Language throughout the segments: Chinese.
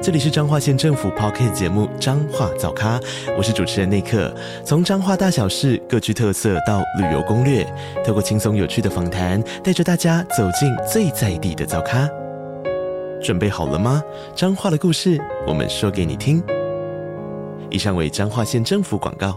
这里是彰化县政府 Podcast 节目《彰化早咖》，我是主持人内克。从彰化大小事各具特色到旅游攻略，透过轻松有趣的访谈，带着大家走进最在地的早咖。准备好了吗？彰化的故事，我们说给你听。以上为彰化县政府广告。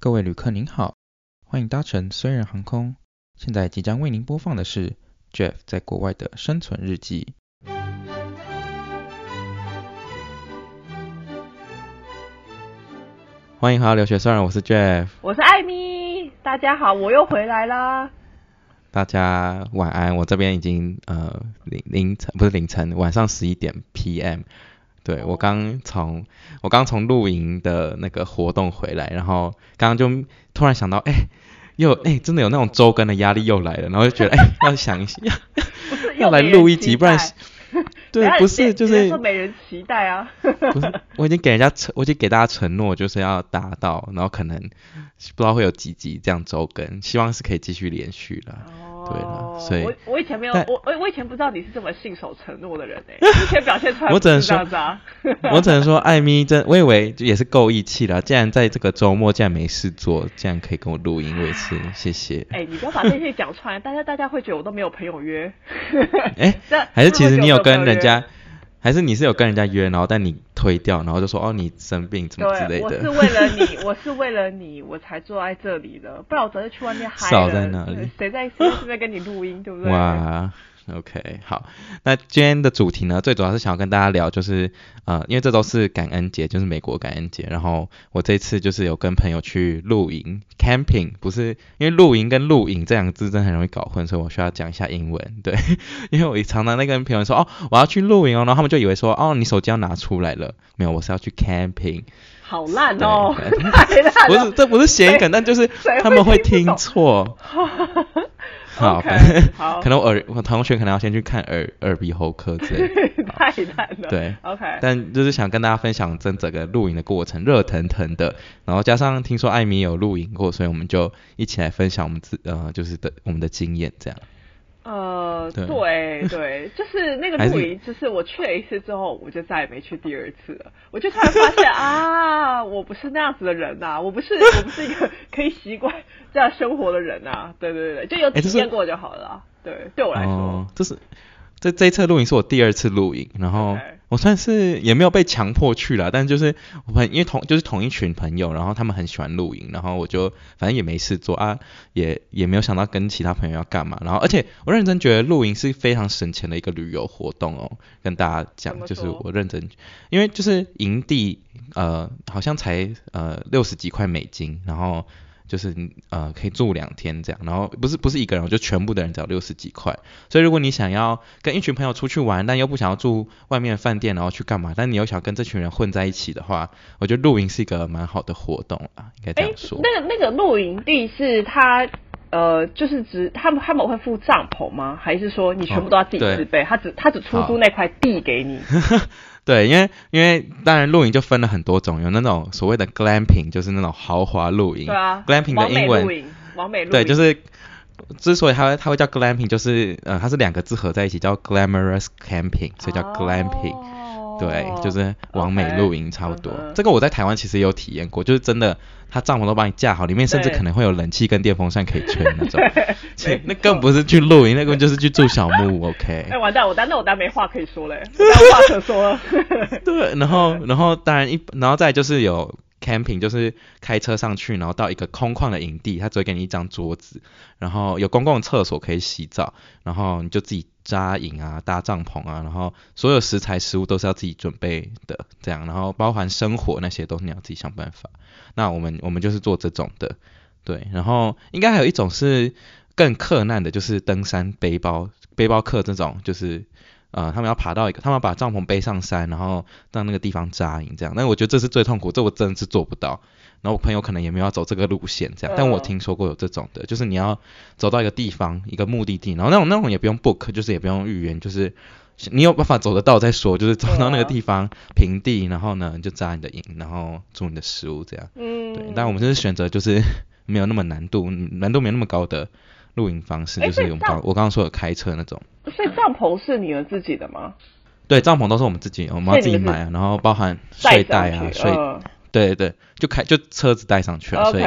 各位旅客您好，欢迎搭乘虽然航空。现在即将为您播放的是。Jeff 在国外的生存日记。欢迎回到留学虽人，我是 Jeff，我是艾米，大家好，我又回来啦。大家晚安，我这边已经呃凌凌晨不是凌晨，晚上十一点 PM。对，我刚从我刚从露营的那个活动回来，然后刚刚就突然想到，哎。又哎、欸，真的有那种周更的压力又来了，然后就觉得哎、欸，要想一下，要来录一集，不然，对，不是就是说没人期待啊，不是，我已经给人家承，我已经给大家承诺，就是要达到，然后可能不知道会有几集这样周更，希望是可以继续连续的。对了，所以我我以前没有，我我我以前不知道你是这么信守承诺的人哎，之前表现出来不是这样子啊。我只能说，艾米真，我以为也是够义气了，既然在这个周末，既然没事做，竟然可以跟我录音，我也是谢谢。哎、欸，你不要把这些讲出来，大家大家会觉得我都没有朋友约。哎、欸，还是其实你有跟人家？还是你是有跟人家约，然后但你推掉，然后就说哦你生病怎么之类的。我是为了你，我是为了你，我才坐在这里的，不然我早就去外面嗨了。少在哪里？谁在谁在跟你录音，对不对？哇。OK，好，那今天的主题呢，最主要是想要跟大家聊，就是呃，因为这周是感恩节，就是美国感恩节，然后我这次就是有跟朋友去露营，camping，不是因为露营跟露营这两个字真的很容易搞混，所以我需要讲一下英文，对，因为我常常在跟朋友说，哦，我要去露营哦，然后他们就以为说，哦，你手机要拿出来了，没有，我是要去 camping，好烂哦，太烂了，不是，这不是谐音梗，但就是他们会听错。好 可能我耳我同学可能要先去看耳耳鼻喉科之类的。太难了。对，OK。但就是想跟大家分享这整个露营的过程，热腾腾的，然后加上听说艾米有露营过，所以我们就一起来分享我们自呃就是的我们的经验这样。呃，对对，对，就是那个露营，就是我去了一次之后，我就再也没去第二次了。我就突然发现 啊，我不是那样子的人呐、啊，我不是我不是一个可以习惯这样生活的人呐、啊。对对对，就有体验过就好了。对，对我来说，哦、这是这这一次露营是我第二次露营，然后。我算是也没有被强迫去了，但就是我朋因为同就是同一群朋友，然后他们很喜欢露营，然后我就反正也没事做啊，也也没有想到跟其他朋友要干嘛，然后而且我认真觉得露营是非常省钱的一个旅游活动哦，跟大家讲就是我认真，因为就是营地呃好像才呃六十几块美金，然后。就是呃可以住两天这样，然后不是不是一个人，就全部的人只要六十几块。所以如果你想要跟一群朋友出去玩，但又不想要住外面的饭店，然后去干嘛？但你又想跟这群人混在一起的话，我觉得露营是一个蛮好的活动啊，应该这样说。欸、那个那个露营地是他呃就是指他们他们会付帐篷吗？还是说你全部都要自己自备？他只他只出租那块地给你？对，因为因为当然露营就分了很多种，有那种所谓的 glamping，就是那种豪华露营。对啊，glamping 的英文，完美露营，对，就是之所以它它会叫 glamping，就是呃它是两个字合在一起叫 glamorous camping，所以叫 glamping。哦对，就是完美露营差不多。Okay. 这个我在台湾其实也有体验过，就是真的，他帐篷都帮你架好，里面甚至可能会有冷气跟电风扇可以吹那种。那更不是去露营，那个就是去住小木屋。OK。哎，完蛋，我当那我当没话可以说嘞，没话可说了。对，然后然后当然一，然后再就是有 camping，就是开车上去，然后到一个空旷的营地，他只会给你一张桌子，然后有公共厕所可以洗澡，然后你就自己。扎营啊，搭帐篷啊，然后所有食材食物都是要自己准备的，这样，然后包含生火那些都是你要自己想办法。那我们我们就是做这种的，对，然后应该还有一种是更克难的，就是登山背包背包客这种，就是呃他们要爬到一个，他们要把帐篷背上山，然后到那个地方扎营这样。但我觉得这是最痛苦，这我真的是做不到。然后我朋友可能也没有要走这个路线这样，但我听说过有这种的，就是你要走到一个地方一个目的地，然后那种那种也不用 book，就是也不用预约，就是你有办法走得到再说，就是走到那个地方平地，然后呢就扎你的营，然后煮你的食物这样。嗯，对，但我们就是选择就是没有那么难度，难度没那么高的。露营方式就是我们刚我刚刚说的开车那种，所以帐篷是你们自己的吗？对，帐篷都是我们自己，我们要自己买啊，然后包含睡袋啊，睡，对对，就开就车子带上去了，所以，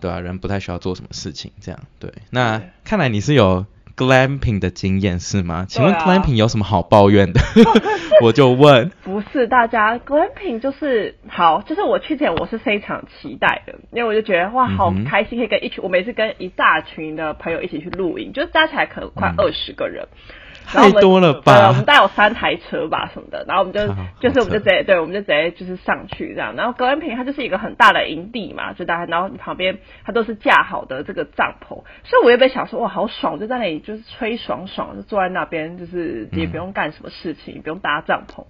对啊，人不太需要做什么事情，这样对。那看来你是有。Glamping 的经验是吗？请问 glamping 有什么好抱怨的？我就问。不是，大家 glamping 就是好，就是我去前我是非常期待的，因为我就觉得哇，好开心，可以跟一群，我每次跟一大群的朋友一起去露营，就是加起来可能快二十个人。嗯太多了吧？对，我们大概有三台车吧什么的，然后我们就就是我们就直接对，我们就直接就是上去这样。然后 glamping 它就是一个很大的营地嘛，就大家然后旁边它都是架好的这个帐篷，所以我也被想说哇好爽，就在那里就是吹爽爽，就坐在那边就是也不用干什么事情，嗯、不用搭帐篷。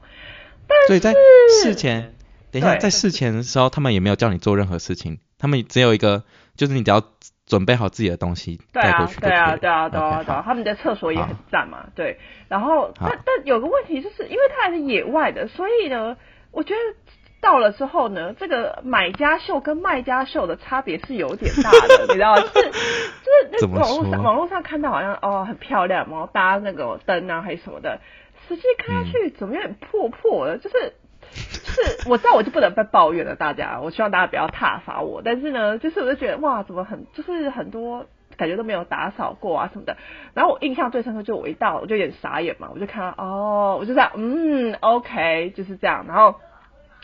但是，所以在事前，等一下在事前的时候，他们也没有叫你做任何事情，他们只有一个就是你只要。准备好自己的东西。对啊，对啊，对啊，对啊，对啊。他们的厕所也很赞嘛，对。然后，但但有个问题就是，因为它还是野外的，所以呢，我觉得到了之后呢，这个买家秀跟卖家秀的差别是有点大的，你知道吗？就是就是那网络上网络上看到好像哦很漂亮，然后搭那个灯啊还是什么的，实际看下去怎么有点破破的，就是。就是我知道我就不能被抱怨了，大家，我希望大家不要挞伐我。但是呢，就是我就觉得哇，怎么很就是很多感觉都没有打扫过啊什么的。然后我印象最深刻就我一到我就有点傻眼嘛，我就看到哦，我就这样嗯，OK 就是这样。然后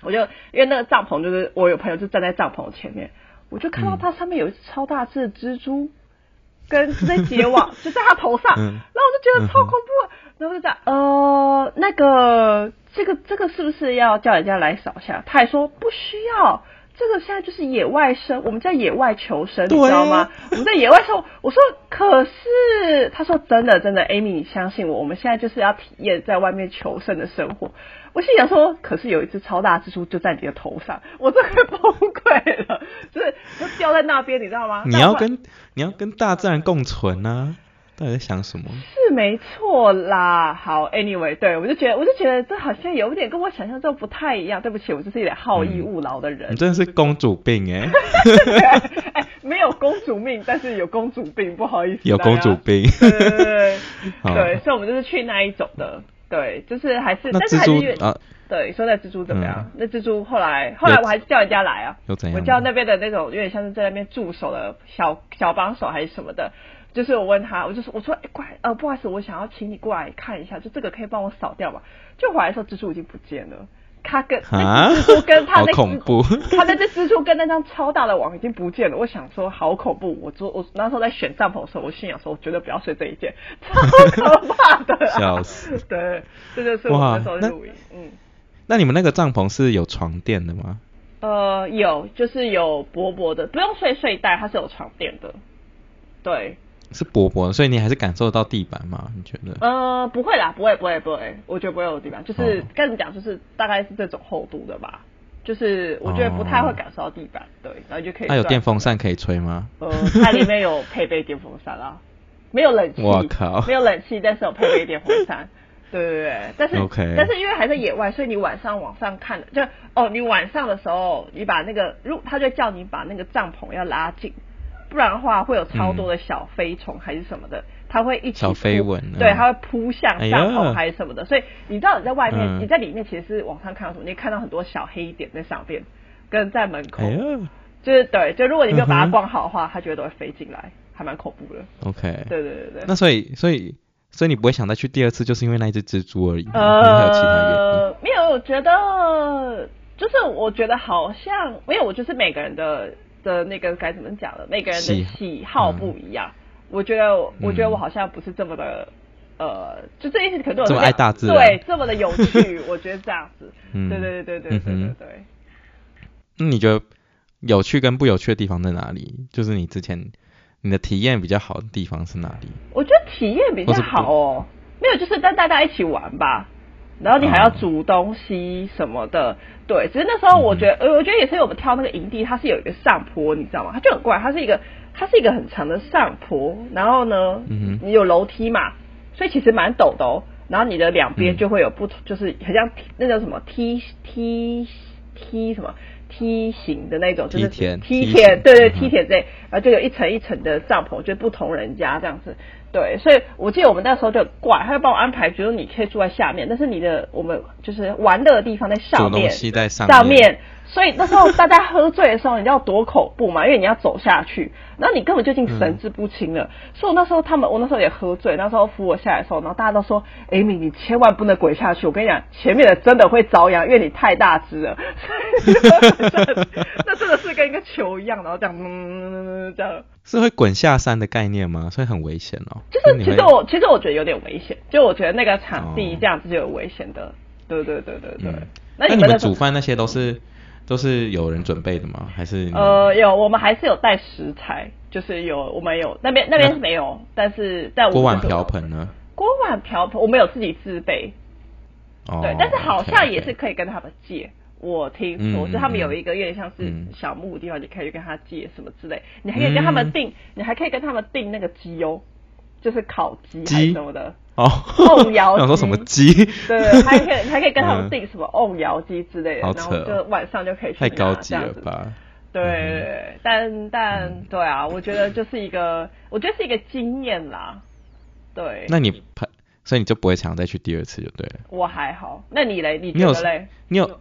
我就因为那个帐篷就是我有朋友就站在帐篷前面，我就看到它上面有一只超大只的蜘蛛，跟在结网就在他头上，然后我就觉得超恐怖。然后就这样呃那个。这个这个是不是要叫人家来扫下？他还说不需要，这个现在就是野外生，我们在野外求生，你知道吗？我们在野外生，我说可是，他说真的真的，Amy 你相信我，我们现在就是要体验在外面求生的生活。我心想说，可是有一只超大蜘蛛就在你的头上，我真快崩溃了，就是就掉在那边，你知道吗？你要跟你要跟大自然共存呢、啊。到底在想什么？是没错啦。好，Anyway，对我就觉得，我就觉得这好像有点跟我想象中不太一样。对不起，我就是有点好逸恶劳的人。嗯、你真的是公主病哎！哎，没有公主命，但是有公主病，不好意思。有公主病。对对对对，所以我们就是去那一种的。对，就是还是，但是还是啊，对，说那蜘蛛怎么样？嗯、那蜘蛛后来后来我还是叫人家来啊，又怎样？我叫那边的那种有点像是在那边驻守的小小帮手还是什么的。就是我问他，我就说我说哎，过来，呃，不好意思，我想要请你过来看一下，就这个可以帮我扫掉吧？就回来的时候，蜘蛛已经不见了。他跟那蜘蛛跟他那恐怖，他那只蜘蛛跟那张超大的网已经不见了。我想说好恐怖，我昨我那时候在选帐篷的时候，我心想说我绝对不要睡这一间，超可怕的。笑死。对，这就是我那时候录音。嗯。那你们那个帐篷是有床垫的吗？呃，有，就是有薄薄的，不用睡睡袋，它是有床垫的。对。是薄薄的，所以你还是感受得到地板吗？你觉得？呃，不会啦，不会，不会，不会，我觉得不会有地板，就是跟你讲，就是大概是这种厚度的吧，就是我觉得不太会感受到地板，对，然后就可以。它有电风扇可以吹吗？呃，它里面有配备电风扇啦，没有冷气，我靠，没有冷气，但是有配备电风扇，对对对，但是 OK，但是因为还在野外，所以你晚上往上看，就哦，你晚上的时候，你把那个，如他就叫你把那个帐篷要拉紧。不然的话，会有超多的小飞虫还是什么的，它会一起小飞蚊，对，它会扑向帐篷还是什么的。所以你知道你在外面，你在里面其实是网上看到什么？你看到很多小黑点在上边，跟在门口，就是对，就如果你没有把它关好的话，它绝对都会飞进来，还蛮恐怖的。OK，对对对对。那所以所以所以你不会想再去第二次，就是因为那一只蜘蛛而已？呃，还有其他原因？没有，我觉得就是我觉得好像，因为我就是每个人的。的那个该怎么讲的？每个人的喜好不一样。嗯、我觉得，我觉得我好像不是这么的，嗯、呃，就这意思可能都有这么爱大自然，对，这么的有趣。我觉得这样子，嗯、对对对对对对对对。那你觉得有趣跟不有趣的地方在哪里？就是你之前你的体验比较好的地方是哪里？我觉得体验比较好哦，没有，就是跟大家一起玩吧。然后你还要煮东西什么的，对。只是那时候我觉得，呃、嗯，我觉得也是我们挑那个营地，它是有一个上坡，你知道吗？它就很怪，它是一个，它是一个很长的上坡，然后呢，嗯、你有楼梯嘛，所以其实蛮陡的哦。然后你的两边就会有不同，嗯、就是很像那叫什么梯梯梯什么。梯形的那种，就是梯田，梯田，对对，梯田这，然后就有一层一层的帐篷，就不同人家这样子，对，所以我记得我们那时候就很怪，他就帮我安排，比如你可以住在下面，但是你的我们就是玩乐的地方在上面，上面。所以那时候大家喝醉的时候，你要躲恐怖嘛，因为你要走下去，然后你根本就已经神志不清了。嗯、所以我那时候他们，我那时候也喝醉，那时候扶我下来的时候，然后大家都说：“Amy，你千万不能滚下去！我跟你讲，前面的真的会遭殃，因为你太大只了。”那真的是跟一个球一样，然后这样，嗯，这样是会滚下山的概念吗？所以很危险哦。就是其实我其实我觉得有点危险，就我觉得那个场地这样子就有危险的。哦、对对对对对。嗯、那你们煮饭那些都是？都是有人准备的吗？还是呃有，我们还是有带食材，就是有我们有那边那边是没有，但是在锅碗瓢盆呢？锅碗瓢盆我们有自己自备，哦、对，但是好像也是可以跟他们借。Okay, okay. 我听说就他们有一个有点像是小木的地方，你可以跟他借什么之类，你还可以跟他们订，嗯、你还可以跟他们订那个鸡哦，就是烤鸡还是什么的。哦，瓮窑鸡，想说什么鸡？对，还可以还可以跟他们订什么瓮窑鸡之类的，嗯、然后就晚上就可以去。太高级了吧？对，嗯、但但、嗯、对啊，我觉得就是一个，我觉得是一个经验啦。对。那你拍，所以你就不会想再去第二次就对了。我还好，那你嘞？你觉得嘞？你有？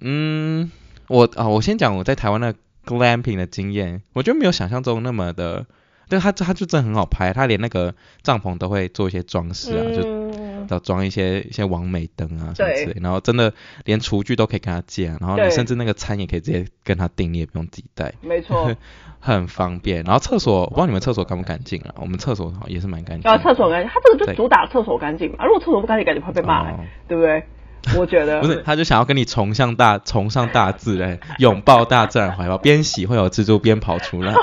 嗯，我啊，我先讲我在台湾的 glamping 的经验，我觉得没有想象中那么的。对，他他就真的很好拍，他连那个帐篷都会做一些装饰啊，嗯、就要装一些一些网美灯啊什么之类，对然后真的连厨具都可以跟他借，啊，然后你甚至那个餐也可以直接跟他订，你也不用自己带，没错，很方便。然后厕所，我不知道你们厕所干不干净啊？我们厕所也是蛮干净。啊，厕所干净，他这个就主打厕所干净嘛。如果厕所不干净，感觉会被骂，哦、对不对？我觉得不是，他就想要跟你崇尚大崇尚大自然，拥抱大自然怀抱，边洗会有蜘蛛边跑出来，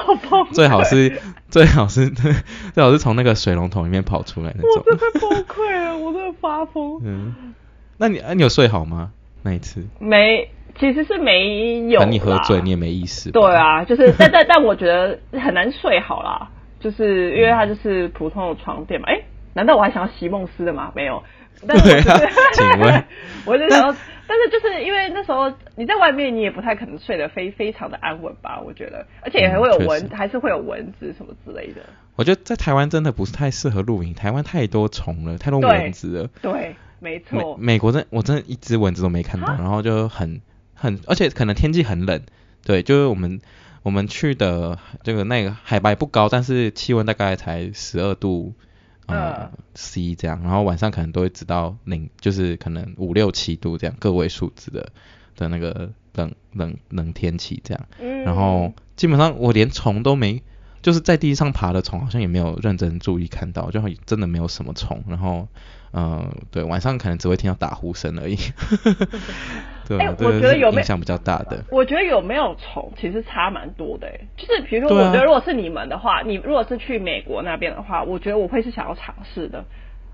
最好是最好是最好是从那个水龙头里面跑出来那种。我真的崩溃了，我真的发疯。嗯，那你你有睡好吗？那一次？没，其实是没有。你喝醉，你也没意识。对啊，就是但但但我觉得很难睡好啦，就是因为它就是普通的床垫嘛。哎，难道我还想要席梦思的吗？没有。但是我是、啊、请问，我就想说，但是就是因为那时候你在外面，你也不太可能睡得非非常的安稳吧？我觉得，而且也还会有蚊，嗯、还是会有蚊子什么之类的。我觉得在台湾真的不是太适合露营，台湾太多虫了，太多蚊子了。对，对，没错。美国真，我真的一只蚊子都没看到，然后就很很，而且可能天气很冷。对，就是我们我们去的这个那个海拔不高，但是气温大概才十二度。呃，C 这样，然后晚上可能都会直到零，就是可能五六七度这样个位数字的的那个冷冷冷天气这样，嗯，然后基本上我连虫都没，就是在地上爬的虫好像也没有认真注意看到，就真的没有什么虫，然后。嗯，对，晚上可能只会听到打呼声而已。对，欸、我觉得有没有影响比较大的？我觉得有没有虫其实差蛮多的。就是比如说，我觉得如果是你们的话，啊、你如果是去美国那边的话，我觉得我会是想要尝试的。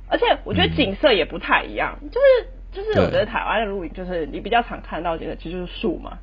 而且我觉得景色也不太一样，嗯、就是就是我觉得台湾的露营就是你比较常看到的，其实就是树嘛。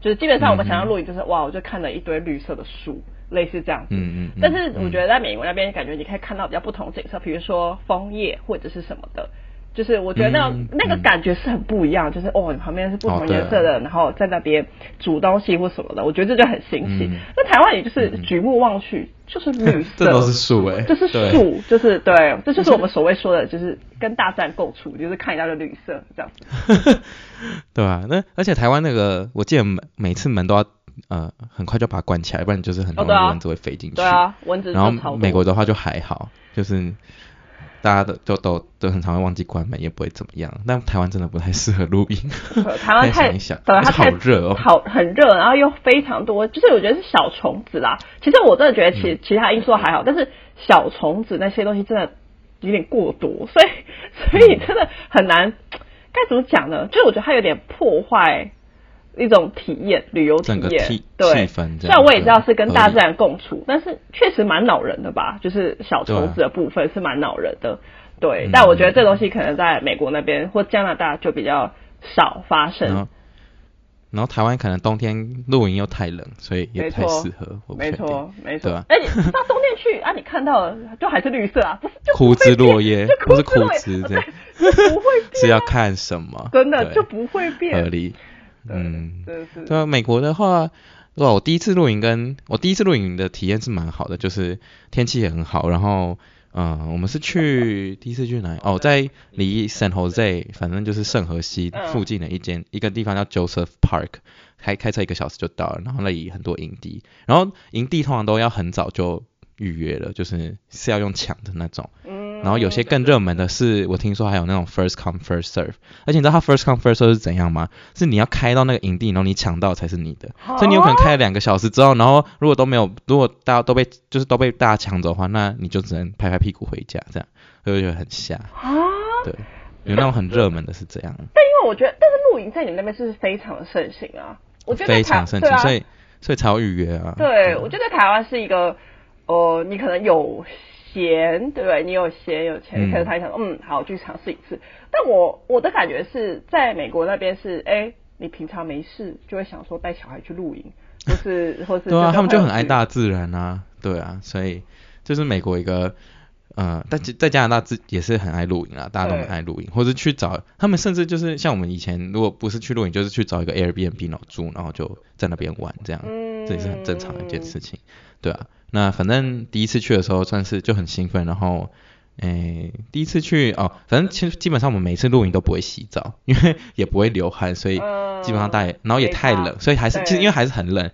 就是基本上我们想要露营，就是、嗯、哇，我就看了一堆绿色的树。类似这样子，嗯嗯，嗯，但是我觉得在美国那边，感觉你可以看到比较不同景色，比如说枫叶或者是什么的，就是我觉得那、嗯、那个感觉是很不一样，就是哦，你旁边是不同颜色的，哦、然后在那边煮东西或什么的，我觉得这就很新奇。嗯、那台湾也就是举目望去就是绿色，这都是树哎，就是树，就是对，这就是我们所谓说的，就是跟大自然共处，就是看一下就绿色这样子。对啊，那而且台湾那个，我记得每每次门都要。呃，很快就把它关起来，不然就是很多蚊子会飞进去。对啊，蚊子。然后美国的话就还好，就是大家都就都都很常会忘记关门，也不会怎么样。但台湾真的不太适合录音。台湾太，对，它好热哦，好很热，然后又非常多，就是我觉得是小虫子啦。其实我真的觉得其其他因素还好，但是小虫子那些东西真的有点过多，所以所以真的很难该怎么讲呢？就是我觉得它有点破坏。一种体验，旅游体验，对，虽然我也知道是跟大自然共处，但是确实蛮恼人的吧？就是小虫子的部分是蛮恼人的，对，但我觉得这东西可能在美国那边或加拿大就比较少发生。然后台湾可能冬天露营又太冷，所以也不太适合。没错，没错。对啊。哎，你到冬天去啊，你看到的就还是绿色啊，不是就枯枝落叶，不是枯枝这样。不会变。是要看什么？真的就不会变。合理。嗯。对啊，美国的话，哇，我第一次露营跟我第一次露营的体验是蛮好的，就是天气也很好，然后。嗯，我们是去 第一次去哪里？哦，在离 San Jose，反正就是圣河西附近的一间、嗯、一个地方叫 Joseph Park，开开车一个小时就到了。然后那里很多营地，然后营地通常都要很早就预约了，就是是要用抢的那种。嗯然后有些更热门的是，我听说还有那种 first come first serve，而且你知道它 first come first serve 是怎样吗？是你要开到那个营地，然后你抢到才是你的，所以你有可能开了两个小时之后，然后如果都没有，如果大家都被就是都被大家抢走的话，那你就只能拍拍屁股回家这样，所以我觉得很瞎。啊？对，有那种很热门的是这样。但因为我觉得，但是露营在你那边是是非常的盛行啊？我觉得非常盛行，所以所以才要预约啊。对，我觉得台湾是一个，呃，你可能有。钱对不对？你有闲有钱，可是他想说，嗯，好，去尝试一次。但我我的感觉是在美国那边是，哎，你平常没事就会想说带小孩去露营，或是或是 对啊，他们就很爱大自然啊，对啊，所以就是美国一个，嗯，但在加拿大自也是很爱露营啊，大家都很爱露营，或是去找他们，甚至就是像我们以前如果不是去露营，就是去找一个 Airbnb 然后住，然后就在那边玩这样，嗯，这也是很正常的一件事情，对啊。那反正第一次去的时候算是就很兴奋，然后，诶，第一次去哦，反正其实基本上我们每次露营都不会洗澡，因为也不会流汗，所以基本上大家，然后也太冷，所以还是其实因为还是很冷，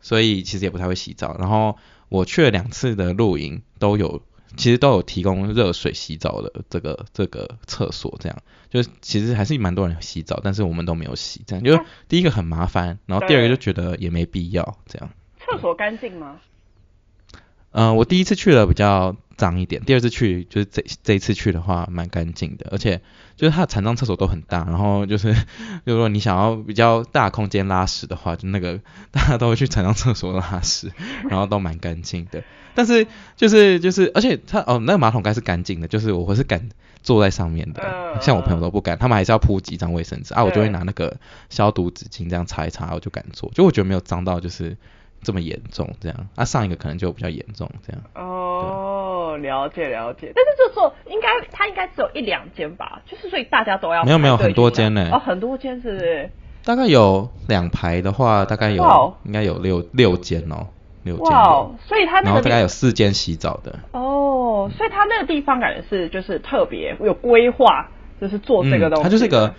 所以其实也不太会洗澡。然后我去了两次的露营都有，其实都有提供热水洗澡的这个这个厕所，这样就其实还是蛮多人洗澡，但是我们都没有洗，这样就第一个很麻烦，然后第二个就觉得也没必要这样。厕所干净吗？嗯、呃，我第一次去了比较脏一点，第二次去就是这这一次去的话蛮干净的，而且就是它的残障厕所都很大，然后就是如果你想要比较大空间拉屎的话，就那个大家都会去残障厕所拉屎，然后都蛮干净的。但是就是就是，而且它哦那个马桶盖是干净的，就是我会是敢坐在上面的，像我朋友都不敢，他们还是要铺几张卫生纸啊，我就会拿那个消毒纸巾这样擦一擦，我就敢坐，就我觉得没有脏到就是。这么严重，这样，那、啊、上一个可能就比较严重，这样。哦，了解了解，但是这时候应该它应该只有一两间吧，就是所以大家都要没有没有很多间呢。哦，很多间是不是？大概有两排的话，大概有、wow. 应该有六六间哦，六间。哇、wow，所以它那个然后大概有四间洗澡的。哦、oh，所以它那个地方感觉是就是特别有规划，就是做这个东西。它就是个，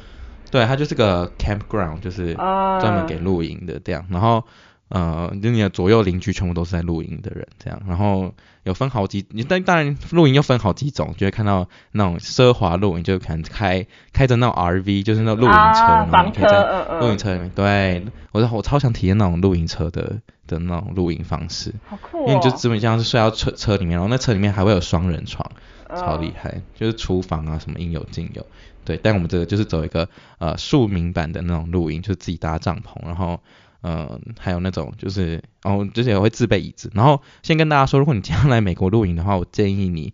对，它就是个 campground，就是专门给露营的这样，uh, 然后。呃，就你的左右邻居全部都是在露营的人，这样，然后有分好几，你但当然露营又分好几种，就会看到那种奢华露营，就可能开开着那种 RV，就是那种露营车，啊、然后你可以在露营车里面，对，嗯、我我超想体验那种露营车的的那种露营方式，好酷、哦，因为你就基本上是睡到车车里面，然后那车里面还会有双人床，超厉害，嗯、就是厨房啊什么应有尽有，对，但我们这个就是走一个呃庶民版的那种露营，就是自己搭帐篷，然后。嗯，还有那种就是，哦，就是也会自备椅子。然后先跟大家说，如果你将来美国露营的话，我建议你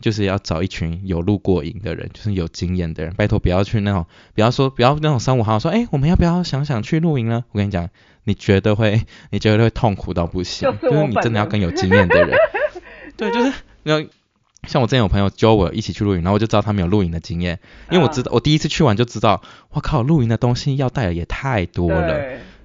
就是要找一群有露过营的人，就是有经验的人。拜托不要去那种，不要说不要那种三五好友说，哎，我们要不要想想去露营呢？我跟你讲，你绝对会，你绝对会痛苦到不行。就是，就是你真的要跟有经验的人。对，就是要像我之前有朋友教我一起去露营，然后我就知道他们有露营的经验，因为我知道我第一次去完就知道，我靠，露营的东西要带的也太多了。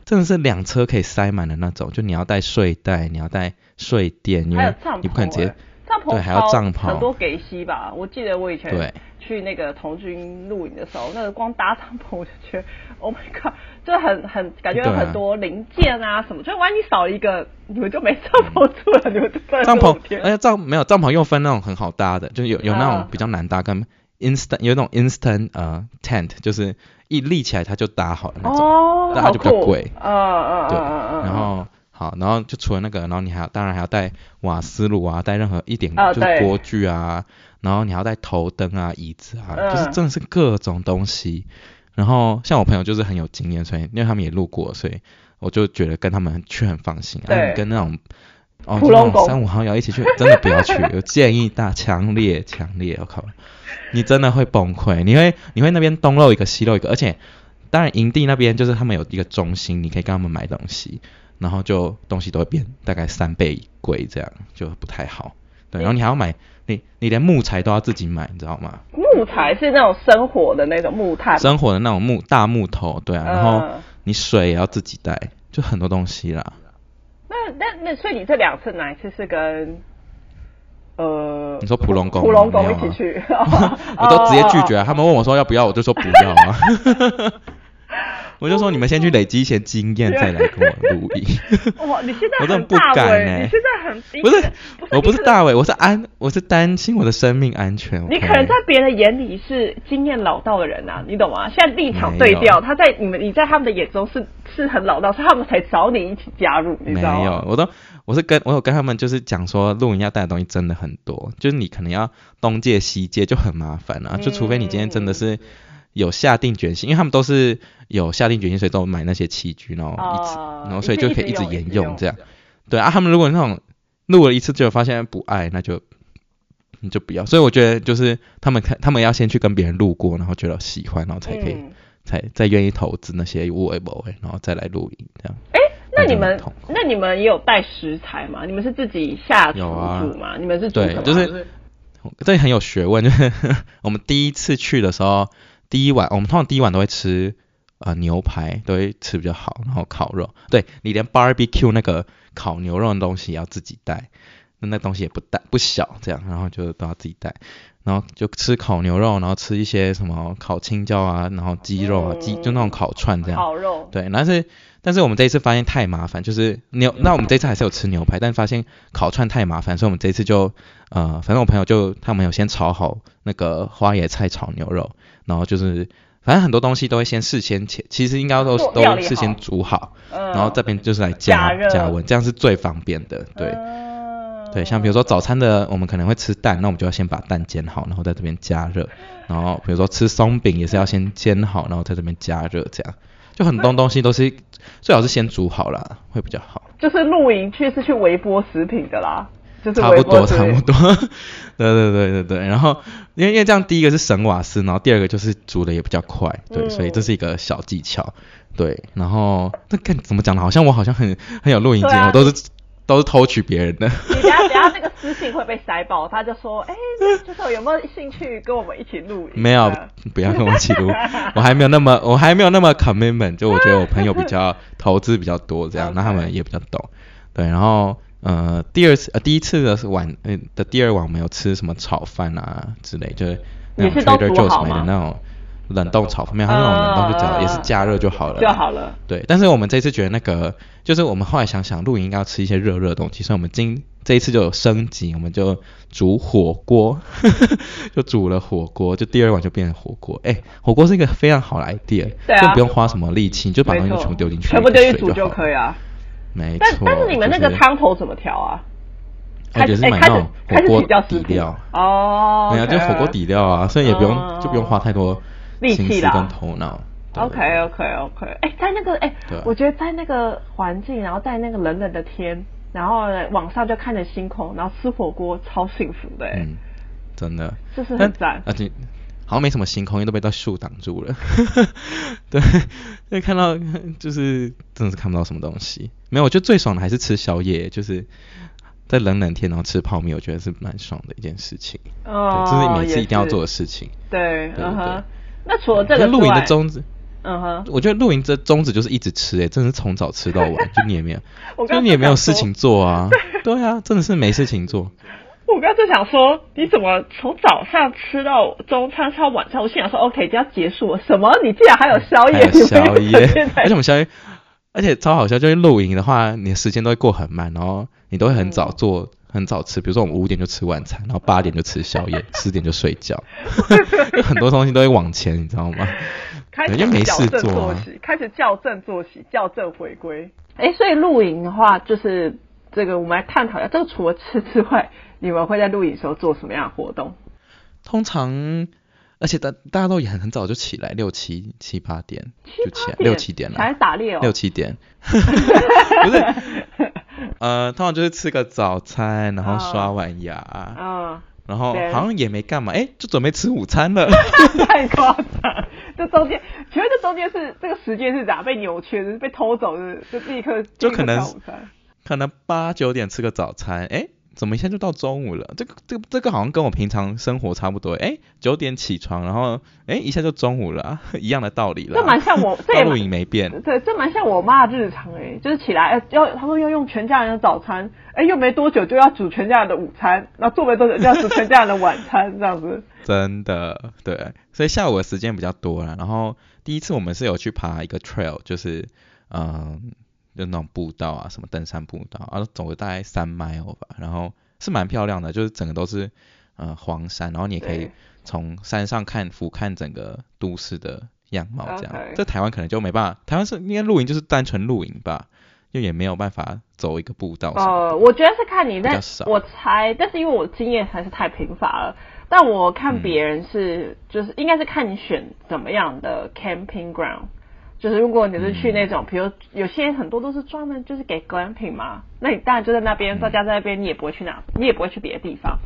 真的是两车可以塞满的那种，就你要带睡袋，你要带睡垫，因为你不可能直接帐篷，对，还要帐篷，很多给息吧。我记得我以前去那个童军露营的时候，那个光搭帐篷我就觉得，Oh my god，就很很感觉有很多零件啊什么，啊、就万一少一个，你们就没帐篷住了，嗯、你们就帐篷，而且帐没有帐篷又分那种很好搭的，就是有有那种比较难搭，跟 instant 有那种 instant 呃 tent，就是。一立起来它就搭好了那种，哦、那它就比较贵。嗯嗯对，然后好，然后就除了那个，然后你还要当然还要带瓦斯炉啊，带任何一点就是锅具啊，然后你还要带头灯啊、椅子啊，嗯、就是真的是各种东西。然后像我朋友就是很有经验，所以因为他们也路过，所以我就觉得跟他们去很放心。跟那种哦，普龙宫三五好友一起去，真的不要去，我建议大强烈强烈，我靠，你真的会崩溃，你会你会那边东漏一个西漏一个，而且当然营地那边就是他们有一个中心，你可以跟他们买东西，然后就东西都会变大概三倍贵，这样就不太好。对，然后你还要买，你你连木材都要自己买，你知道吗？木材是那种生火的那种木炭，生火的那种木大木头，对啊，然后你水也要自己带，就很多东西啦。那那那，所以你这两次哪一次是跟呃？你说普龙宫？普龙宫一起去？我都直接拒绝啊！他们问我说要不要，我就说不要啊。我就说你们先去累积一些经验，再来跟我录音。哇，你现在 我真的不敢哎！你现在很不是，我不是大伟，我是安，我是担心我的生命安全。你可能在别人眼里是经验老道的人啊，你懂吗？现在立场对调，他在你们你在他们的眼中是是很老道，所以他们才找你一起加入，你知道吗？没有，我都我是跟我有跟他们就是讲说，露营要带的东西真的很多，就是你可能要东借西借就很麻烦啊，就除非你今天真的是。有下定决心，因为他们都是有下定决心，所以都买那些器具，然后一直，呃、然后所以就可以一直沿用这样。对啊，他们如果那种录了一次就发现不爱，那就你就不要。所以我觉得就是他们看，他们要先去跟别人录过，然后觉得喜欢，然后才可以，嗯、才再愿意投资那些物为不为，然后再来录影这样。哎，那你们那你们也有带食材吗？你们是自己下厨煮吗？啊、你们是煮对，就是这很有学问，就是 我们第一次去的时候。第一晚，我们通常第一晚都会吃呃牛排，都会吃比较好，然后烤肉。对，你连 barbecue 那个烤牛肉的东西也要自己带，那那东西也不大不小，这样，然后就都要自己带，然后就吃烤牛肉，然后吃一些什么烤青椒啊，然后鸡肉啊，鸡就那种烤串这样。烤肉。对，但是但是我们这一次发现太麻烦，就是牛，那我们这一次还是有吃牛排，但发现烤串太麻烦，所以我们这一次就呃，反正我朋友就他们有先炒好那个花椰菜炒牛肉。然后就是，反正很多东西都会先事先切，其实应该都都事先煮好，嗯、然后这边就是来加加，加温，这样是最方便的。对，嗯、对，像比如说早餐的，我们可能会吃蛋，那我们就要先把蛋煎好，然后在这边加热。然后比如说吃松饼也是要先煎好，然后在这边加热，这样就很多东西都是最好是先煮好了，会比较好。就是露营去是去微波食品的啦。差不多，差不多，对对对对对。然后，因为因为这样，第一个是省瓦斯，然后第二个就是煮的也比较快，对，嗯、所以这是一个小技巧，对。然后，那看怎么讲呢？好像我好像很很有录音机，啊、我都是都是偷取别人的。你等下等下那个私信会被塞爆，他就说，哎，就是有没有兴趣跟我们一起录？没有，不要跟我一起录，我还没有那么我还没有那么 commitment，就我觉得我朋友比较 投资比较多，这样，那他们也比较懂，对，然后。呃，第二次呃，第一次的是晚呃的第二晚，我们有吃什么炒饭啊之类，就是那种 Trader Joe's 买的那种冷冻炒饭，没有，它那种冷冻就只要也是加热就好了就好了。对，但是我们这次觉得那个，就是我们后来想想，露营应该要吃一些热热的东西，所以我们今这一次就有升级，我们就煮火锅，就煮了火锅，就第二晚就变成火锅。哎，火锅是一个非常好的 idea，就不用花什么力气，就把东西全部丢进去，全部丢进煮就可以啊。没错，但但是你们那个汤头怎么调啊？我觉得是买那种火锅底料。哦，没有就火锅底料啊，所以也不用就不用花太多力气跟头脑。OK OK OK，哎，在那个哎，我觉得在那个环境，然后在那个冷冷的天，然后晚上就看着星空，然后吃火锅，超幸福的哎，真的，就是很赞，而且。好像没什么星空，因为都被到树挡住了。对，因为看到就是真的是看不到什么东西。没有，我觉得最爽的还是吃宵夜，就是在冷冷天然后吃泡面，我觉得是蛮爽的一件事情。哦，对，这是每次一定要做的事情。对，嗯哼。那除了这个，露营的宗旨，嗯哼，我觉得露营这宗旨就是一直吃，哎，真的是从早吃到晚，就你也没有，就你也没有事情做啊。对啊，真的是没事情做。我刚刚就想说，你怎么从早上吃到中餐，吃到晚餐？我心想说，OK，就要结束了。什么？你竟然还有宵夜？宵夜？而且我们宵夜，而且超好笑，就是露营的话，你的时间都会过很慢，然后你都会很早做，嗯、很早吃。比如说我们五点就吃晚餐，然后八点就吃宵夜，十点就睡觉。就很多东西都会往前，你知道吗？开始矫正作息，开始校正作息，校正回归。哎，所以露营的话，就是这个，我们来探讨一下，这个除了吃之外。你们会在露营的时候做什么样的活动？通常，而且大大家都也很很早就起来，六七七八点就起来，六七点了，还打猎哦，六七点，不是，呃，通常就是吃个早餐，然后刷完牙，嗯，然后好像也没干嘛，哎，就准备吃午餐了。太夸张！这中间，请问这中间是这个时间是咋被扭曲的？是被偷走的？就立刻就可能可能八九点吃个早餐，哎。怎么一下就到中午了？这个、这个、这个好像跟我平常生活差不多。哎，九点起床，然后哎一下就中午了，啊，一样的道理了。这蛮像我，这也露营没变。对，这蛮像我妈的日常哎，就是起来要他说要用全家人的早餐，哎又没多久就要煮全家人的午餐，那做没多久就要煮全家人的晚餐，这样子。真的，对，所以下午的时间比较多了。然后第一次我们是有去爬一个 trail，就是嗯。就那种步道啊，什么登山步道，啊，走了大概三 mile 吧，然后是蛮漂亮的，就是整个都是呃黄山，然后你也可以从山上看俯瞰整个都市的样貌，这样。在台湾可能就没办法，台湾是应该露营就是单纯露营吧，就也没有办法走一个步道。呃，我觉得是看你那，我猜，但是因为我经验还是太贫乏了，但我看别人是、嗯、就是应该是看你选怎么样的 camping ground。就是如果你是去那种，比如有些很多都是专门就是给 glamping 嘛，那你当然就在那边，大家在那边，你也不会去哪，你也不会去别的地方。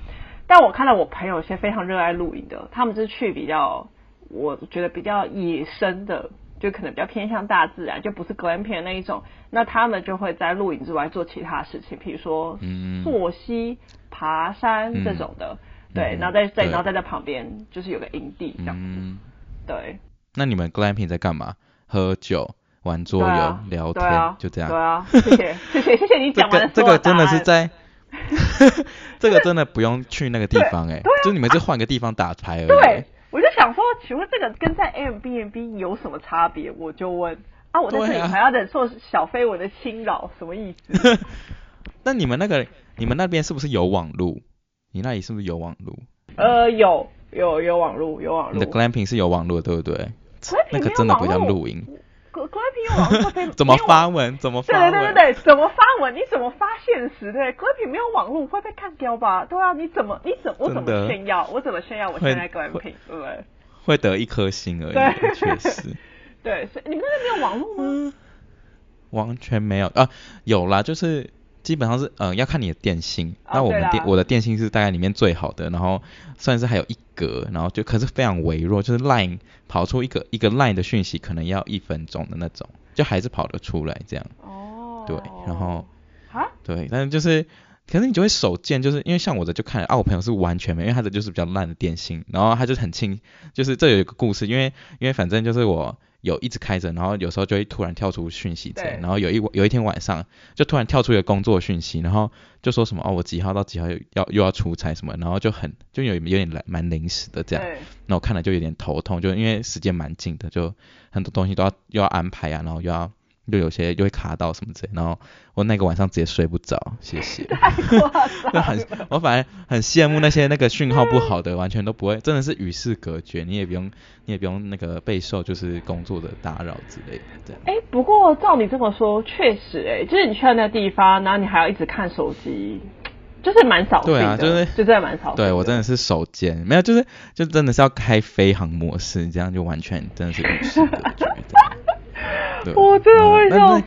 但我看到我朋友有些非常热爱露营的，他们就是去比较，我觉得比较野生的，就可能比较偏向大自然，就不是 glamping 的那一种。那他们就会在露营之外做其他事情，比如说溯溪、爬山这种的，对，然后在在然后在在旁边就是有个营地这样子，对。那你们 glamping 在干嘛？喝酒、玩桌游、啊、聊天，啊、就这样。对啊，谢谢，谢谢，谢谢你讲完的这个。真的是在，这个真的不用去那个地方哎、欸，就你们就换个地方打牌而已。对，我就想说，请问这个跟在 Airbnb 有什么差别？我就问啊，我在这里还要忍受小飞蚊的侵扰，什么意思？那你们那个，你们那边是不是有网路？你那里是不是有网路？呃，有，有，有网路，有网路。你的 glamping 是有网路，对不对？那个真的不叫露营。glamping 有网络，怎么发文？怎么发文？对对对对，怎么发文？你怎么发现实？对，glamping 没有网络会被干掉吧？对啊，你怎么？你怎？我怎么炫耀？我怎么炫耀？我现在 glamping 对不对？会得一颗星而已，确实。对，所以你们那边没有网络吗？完全没有啊，有啦，就是。基本上是，嗯，要看你的电信。那我们电，我的电信是大概里面最好的，然后算是还有一格，然后就可是非常微弱，就是 Line 跑出一个一个 Line 的讯息，可能要一分钟的那种，就还是跑得出来这样。哦。对，然后。啊？对，但是就是，可是你就会手贱，就是因为像我的就看，啊，我朋友是完全没，因为他的就是比较烂的电信，然后他就很轻，就是这有一个故事，因为因为反正就是我。有一直开着，然后有时候就会突然跳出讯息，然后有一有一天晚上就突然跳出一个工作讯息，然后就说什么哦，我几号到几号要又要出差什么，然后就很就有有点来蛮临时的这样，那我看了就有点头痛，就因为时间蛮近的，就很多东西都要又要安排啊，然后又要。就有些就会卡到什么之类，然后我那个晚上直接睡不着，谢谢。太 很，我反而很羡慕那些那个讯号不好的，完全都不会，真的是与世隔绝，你也不用，你也不用那个备受就是工作的打扰之类的这样。哎、欸，不过照你这么说，确实哎、欸，就是你去到那个地方，然后你还要一直看手机，就是蛮扫兴的。对啊，就是就真的蛮少。对我真的是手贱，没有，就是就真的是要开飞行模式，这样就完全真的是与世隔绝。对我真的会笑死。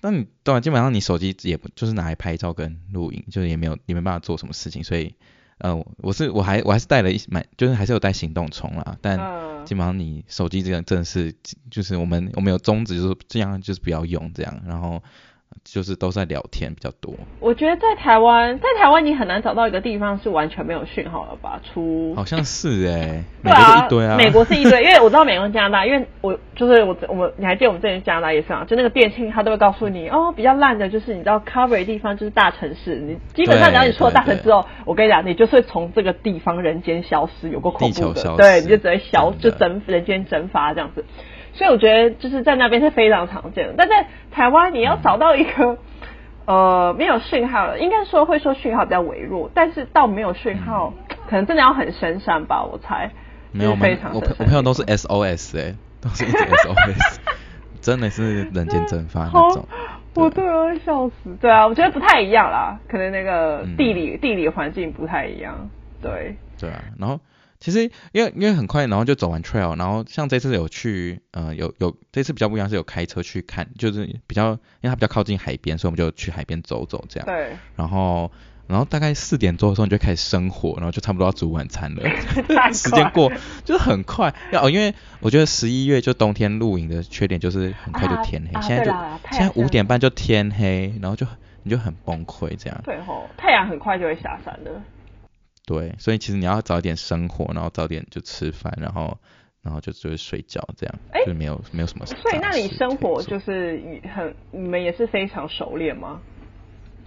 那，那你对啊，基本上你手机也不就是拿来拍照跟录影，就是也没有也没办法做什么事情，所以呃，我是我还我还是带了一蛮，就是还是有带行动充啦，但基本上你手机这个真的是就是我们我们有宗旨，就是这样就是不要用这样，然后。就是都在聊天比较多。我觉得在台湾，在台湾你很难找到一个地方是完全没有讯号了吧？出好像是哎、欸，美国是一堆啊，美国是一堆，因为我知道美国、加拿大，因为我就是我我们，你还记得我们之前加拿大也是啊，就那个电信他都会告诉你哦，比较烂的就是你知道 cover 的地方就是大城市，你基本上只要你出了大城市之后，我跟你讲，你就是从这个地方人间消失，有个恐怖的，对，你就只会消就蒸 人间蒸发这样子。所以我觉得就是在那边是非常常见的，但在台湾你要找到一个、嗯、呃没有讯号的，应该说会说讯号比较微弱，但是到没有讯号、嗯，可能真的要很深山吧，我猜。没有非常我我朋友都是 SOS 哎、欸，都是一直 SOS，真的是人间蒸发那种。我都要笑死。对啊，我觉得不太一样啦，可能那个地理、嗯、地理环境不太一样。对。对啊，然后。其实因为因为很快，然后就走完 trail，然后像这次有去，呃，有有这次比较不一样是有开车去看，就是比较因为它比较靠近海边，所以我们就去海边走走这样。对。然后然后大概四点多的时候你就开始生火，然后就差不多要煮晚餐了。时间过就是很快，要哦，因为我觉得十一月就冬天露营的缺点就是很快就天黑，啊、现在就现在五点半就天黑，然后就你就很崩溃这样。对吼，太阳很快就会下山了。对，所以其实你要早点生火，然后早点就吃饭，然后然后就就会睡觉这样，欸、就没有没有什么事。所以那你生活就是很你们也是非常熟练吗？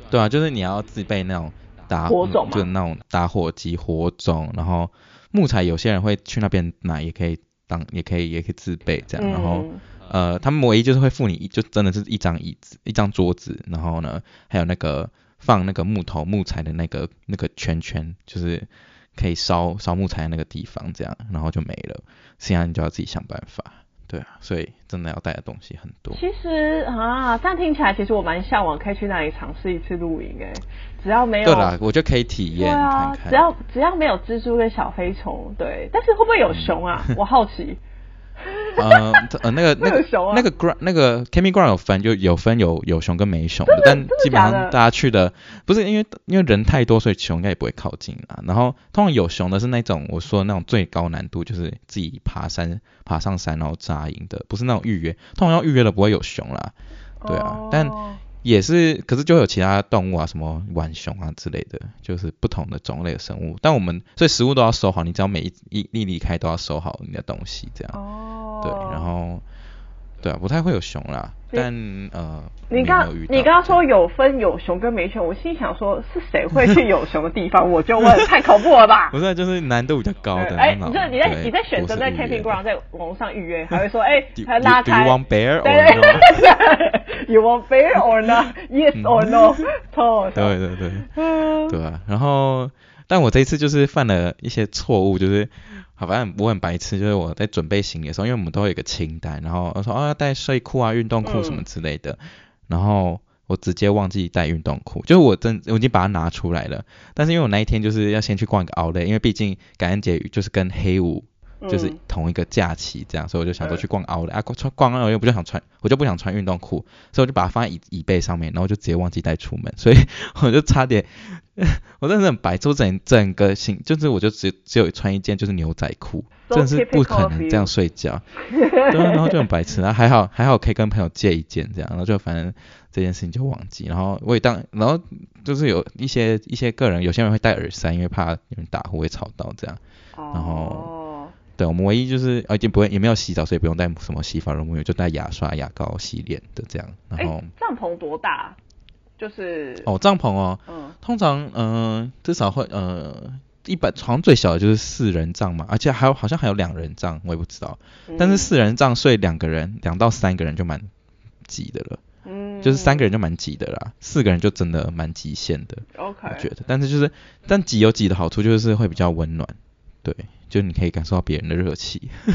对啊，就是你要自备那种打火种，就是那种打火机、火种，然后木材有些人会去那边买，也可以当也可以也可以自备这样，然后、嗯、呃他们唯一就是会付你就真的是一张椅子、一张桌子，然后呢还有那个。放那个木头木材的那个那个圈圈，就是可以烧烧木材的那个地方，这样，然后就没了。剩下你就要自己想办法，对啊，所以真的要带的东西很多。其实啊，这样听起来，其实我蛮向往可以去那里尝试一次露营诶，只要没有对啦，我就可以体验看看。只要只要没有蜘蛛跟小飞虫，对，但是会不会有熊啊？嗯、我好奇。呃呃，那个那个那个 ground 那个 camping ground 有分，就有分有有熊跟没熊的，但基本上大家去的不是因为因为人太多，所以熊应该也不会靠近啊。然后通常有熊的是那种我说的那种最高难度，就是自己爬山爬上山然后扎营的，不是那种预约，通常要预约的不会有熊啦。对啊，哦、但。也是，可是就有其他动物啊，什么浣熊啊之类的，就是不同的种类的生物。但我们所以食物都要收好，你只要每一一粒离开都要收好你的东西，这样。哦。对，然后，对啊，不太会有熊啦。但呃，你刚你刚刚说有分有熊跟没熊，我心想说是谁会去有熊的地方？我就问，太恐怖了吧？不是，就是难度比较高的。哎，你这你在你在选择在 camping ground 在网上预约，还会说哎，还拉开。Do you want bear or no? You want bear or not? Yes or no? 对对对，对啊。然后，但我这一次就是犯了一些错误，就是。好，反正我很白痴，就是我在准备行李的时候，因为我们都有一个清单，然后我说哦要带睡裤啊、运动裤什么之类的，嗯、然后我直接忘记带运动裤，就是我真我已经把它拿出来了，但是因为我那一天就是要先去逛一个 Outlet，因为毕竟感恩节就是跟黑五就是同一个假期这样，嗯、所以我就想说去逛 Outlet，啊逛逛 Outlet 又不就想穿，我就不想穿运动裤，所以我就把它放在椅椅背上面，然后就直接忘记带出门，所以 我就差点。我真的很白，就整整个行，就是我就只只有穿一件就是牛仔裤、真的是不可能这样睡觉，对，然后就很白痴，然后还好还好可以跟朋友借一件这样，然后就反正这件事情就忘记，然后我也当，然后就是有一些一些个人，有些人会戴耳塞，因为怕有人打呼会吵到这样，然后对，我们唯一就是而且不会也没有洗澡，所以不用带什么洗发乳，就带牙刷牙膏洗脸的这样，然后帐篷多大？就是哦，帐篷哦，嗯，通常嗯、呃、至少会呃一般床最小的就是四人帐嘛，而且还有好像还有两人帐，我也不知道，嗯、但是四人帐睡两个人，两到三个人就蛮挤的了，嗯，就是三个人就蛮挤的啦，四个人就真的蛮极限的，OK，我觉得，但是就是但挤有挤的好处就是会比较温暖，对，就你可以感受到别人的热气，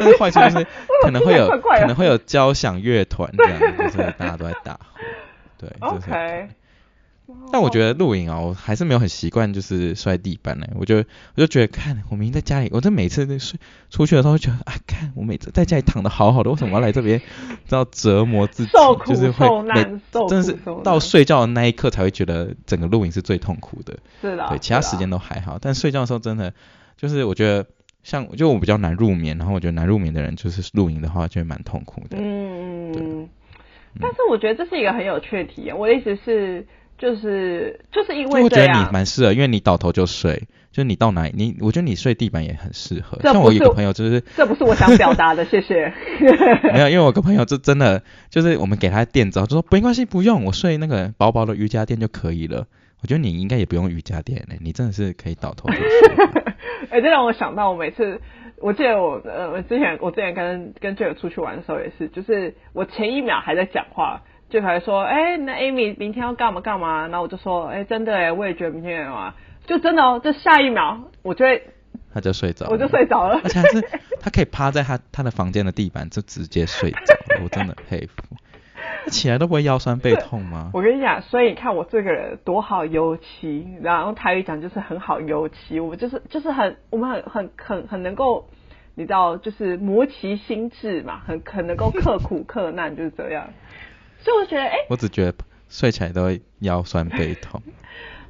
但是坏处就是 可能会有可能会有交响乐团这样，就是大家都在打呼。对，OK。但我觉得露营啊，我还是没有很习惯，就是摔地板呢。我就我就觉得，看我明明在家里，我这每次在睡出去的时候，觉得啊，看我每次在家里躺的好好的，为什么要来这边，要折磨自己？受苦就是会真的是到睡觉的那一刻才会觉得整个露营是最痛苦的。是的，对，其他时间都还好，但睡觉的时候真的就是我觉得，像就我比较难入眠，然后我觉得难入眠的人就是露营的话就会蛮痛苦的。嗯，对。但是我觉得这是一个很有趣的体验。我的意思是，就是就是因为我觉得你蛮适合，因为你倒头就睡，就是你到哪里，你我觉得你睡地板也很适合。像我有个朋友就是，这不是我想表达的，谢谢。没有，因为我个朋友就真的就是我们给他垫子，就说没关系，不用，我睡那个薄薄的瑜伽垫就可以了。我觉得你应该也不用瑜伽垫嘞，你真的是可以倒头就睡。哎、欸，这让我想到我每次。我记得我呃我之前我之前跟跟 Jack 出去玩的时候也是，就是我前一秒还在讲话，就还说，哎、欸，那 Amy 明天要干嘛干嘛？然后我就说，哎、欸，真的哎，我也觉得明天要干嘛，就真的哦，就下一秒我就会，他就睡着，我就睡着了，而且还是他可以趴在他他的房间的地板就直接睡着，我真的佩服。起来都不会腰酸背痛吗？我跟你讲，所以你看我这个人多好油漆，然后台语讲就是很好油漆，我们就是就是很我们很很很很能够，你知道就是磨其心智嘛，很很能够克苦克难就是这样。所以我觉得，哎、欸，我只觉得睡起来都会腰酸背痛。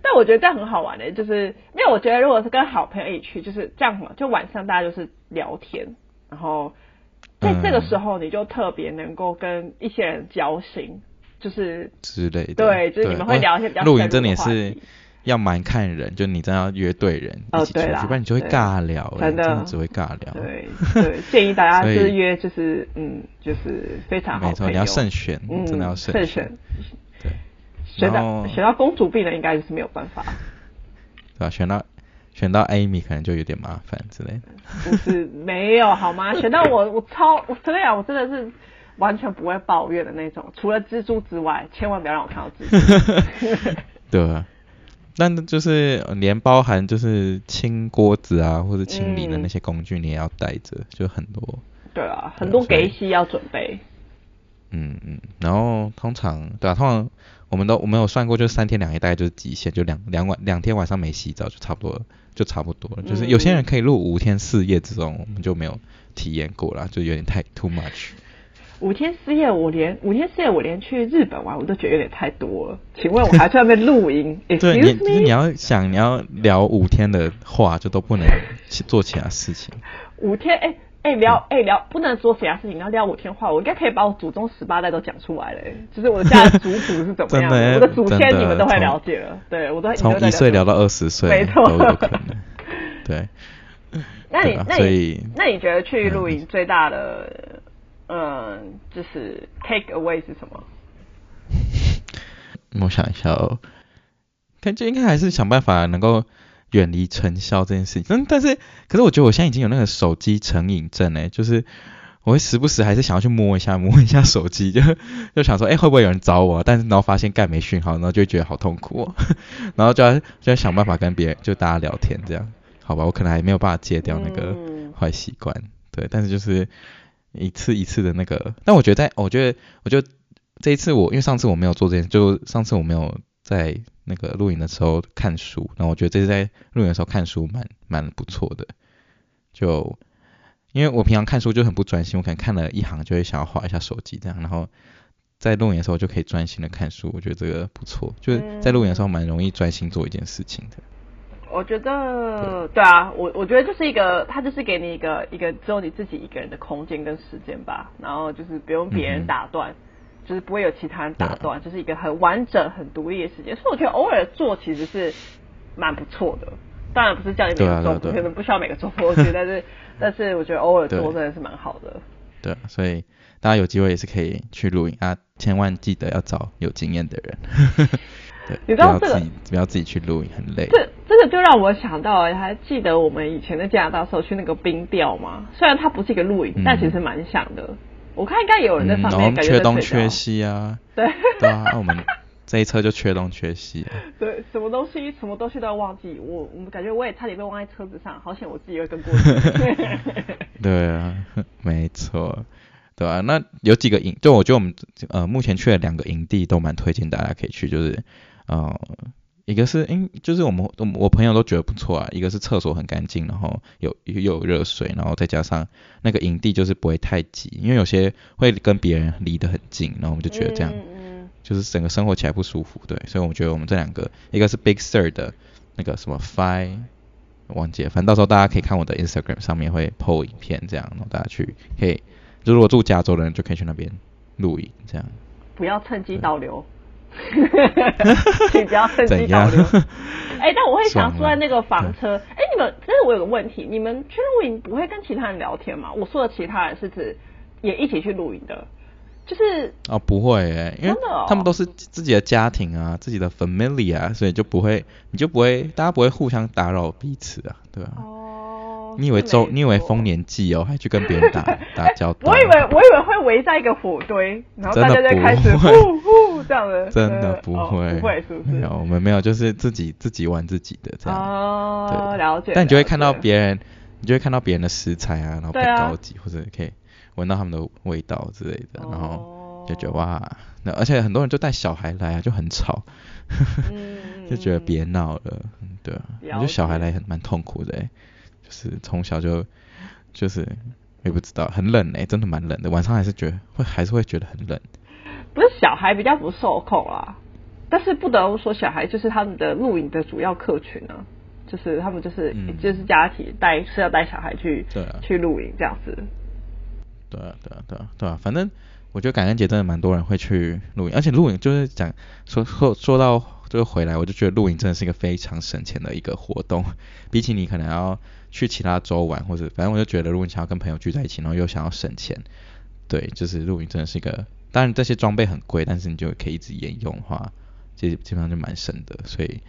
但我觉得这样很好玩的，就是因为我觉得如果是跟好朋友一起去，就是这样嘛，就晚上大家就是聊天，然后在这个时候你就特别能够跟一些人交心，就是之类的。对，就是你们会聊一些比较露营真的也是要蛮看人，就你真的要约对人一起出去，哦、不然你就会尬聊，真的，真的只会尬聊。对对，建议大家就是约，就是嗯，就是非常好。没错，你要慎选，嗯、真的要慎选。对。选到选到公主病的应该就是没有办法，对吧、啊？选到选到 Amy 可能就有点麻烦之类的。不是没有好吗？选到我我超我真的呀，我真的是完全不会抱怨的那种。除了蜘蛛之外，千万不要让我看到蜘蛛。对啊，但就是连包含就是清锅子啊，或者清理的那些工具，你也要带着，嗯、就很多。对啊，很多给息要准备。嗯嗯，然后通常对啊，通常。我们都我们有算过，就三天两夜大概就是极限，就两两晚两天晚上没洗澡就差不多了，就差不多了。就是有些人可以录五天四夜这种，我们就没有体验过啦，就有点太 too much。五天四夜，我连五天四夜我连去日本玩我都觉得有点太多了。请问我还去外面录音？对，你就是你要想你要聊五天的话，就都不能做其他事情。五天哎。哎、欸、聊哎、欸、聊不能说其他事情，要聊五天话，我应该可以把我祖宗十八代都讲出来嘞，就是我的家族谱是怎么样的，的我的祖先你们都会了解了，对我都从一岁聊到二十岁，没错，都有可能。对，那你那你那你觉得去露营最大的嗯、呃、就是 take away 是什么？我想一下哦，感觉应该还是想办法能够。远离尘嚣这件事情，但但是，可是我觉得我现在已经有那个手机成瘾症哎，就是我会时不时还是想要去摸一下摸一下手机，就 就想说，哎、欸，会不会有人找我？但是然后发现盖没讯号，然后就会觉得好痛苦哦，然后就要就要想办法跟别人就大家聊天这样，好吧，我可能还没有办法戒掉那个坏习惯，对，但是就是一次一次的那个，但我觉得在，我觉得我觉得这一次我因为上次我没有做这件事，就上次我没有在。那个录影的时候看书，然后我觉得这是在录影的时候看书蛮蛮不错的。就因为我平常看书就很不专心，我可能看了一行就会想要划一下手机这样，然后在录影的时候就可以专心的看书，我觉得这个不错。就是在录影的时候蛮容易专心做一件事情的。我觉得对，对啊，我我觉得就是一个，它就是给你一个一个只有你自己一个人的空间跟时间吧，然后就是不用别人打断。嗯就是不会有其他人打断，就是一个很完整、很独立的时间。所以我觉得偶尔做其实是蛮不错的。当然不是叫你每个周末，可能不需要每个周末去，但是但是我觉得偶尔做真的是蛮好的。对，所以大家有机会也是可以去露营啊，千万记得要找有经验的人。对，你知道这个不要自己去露营，很累。这这个就让我想到，还记得我们以前在加拿大时候去那个冰钓吗？虽然它不是一个露营，嗯、但其实蛮像的。我看应该有人在上面，嗯、缺东缺西啊。对。对啊，那我们这一车就缺东缺西，啊。对，什么东西什么东西都要忘记。我我们感觉我也差点被忘在车子上，好险我自己会跟过去。对啊，没错，对啊，那有几个营，就我觉得我们呃目前去了两个营地都蛮推荐大家可以去，就是呃。一个是，嗯，就是我们我我朋友都觉得不错啊。一个是厕所很干净，然后有又有热水，然后再加上那个营地就是不会太挤，因为有些会跟别人离得很近，然后我们就觉得这样，就是整个生活起来不舒服，对。所以我们觉得我们这两个，一个是 Big Sur 的那个什么 Fi，忘记了，反正到时候大家可以看我的 Instagram 上面会 po 影片，这样，然后大家去可以，就如果住加州的人就可以去那边露营，这样。不要趁机导流。请不要趁机导流。哎、欸，但我会想说，在那个房车，哎、欸，你们，但是我有个问题，你们去露营不会跟其他人聊天吗？我说的其他人是指也一起去露营的，就是哦，不会哎、欸，因为他们都是自己的家庭啊，自己的 family 啊，所以就不会，你就不会，大家不会互相打扰彼此啊，对吧、啊？哦。你以为周？你以为丰年祭哦，还去跟别人打 打交道？我以为我以为会围在一个火堆，然后大家就开始呼呼这样的。真的不会，哦、不会是不是？没有，我们没有，就是自己自己玩自己的这样。哦，了解。但你就会看到别人，你就会看到别人的食材啊，然后比较高级，啊、或者可以闻到他们的味道之类的，然后就觉得哇，那而且很多人就带小孩来啊，就很吵，嗯、就觉得别闹了，对啊，我觉得小孩来很蛮痛苦的，就是从小就就是也不知道很冷哎，真的蛮冷的，晚上还是觉得会还是会觉得很冷。不是小孩比较不受控啊，但是不得不说，小孩就是他们的露营的主要客群啊，就是他们就是、嗯、就是家庭带是要带小孩去对、啊、去露营这样子。对啊对啊对啊对啊，反正我觉得感恩节真的蛮多人会去露营，而且露营就是讲说说说到就是回来，我就觉得露营真的是一个非常省钱的一个活动，比起你可能要去其他州玩或者反正我就觉得如果你想要跟朋友聚在一起，然后又想要省钱，对，就是露营真的是一个。当然这些装备很贵，但是你就可以一直沿用的话，基基本上就蛮省的。所以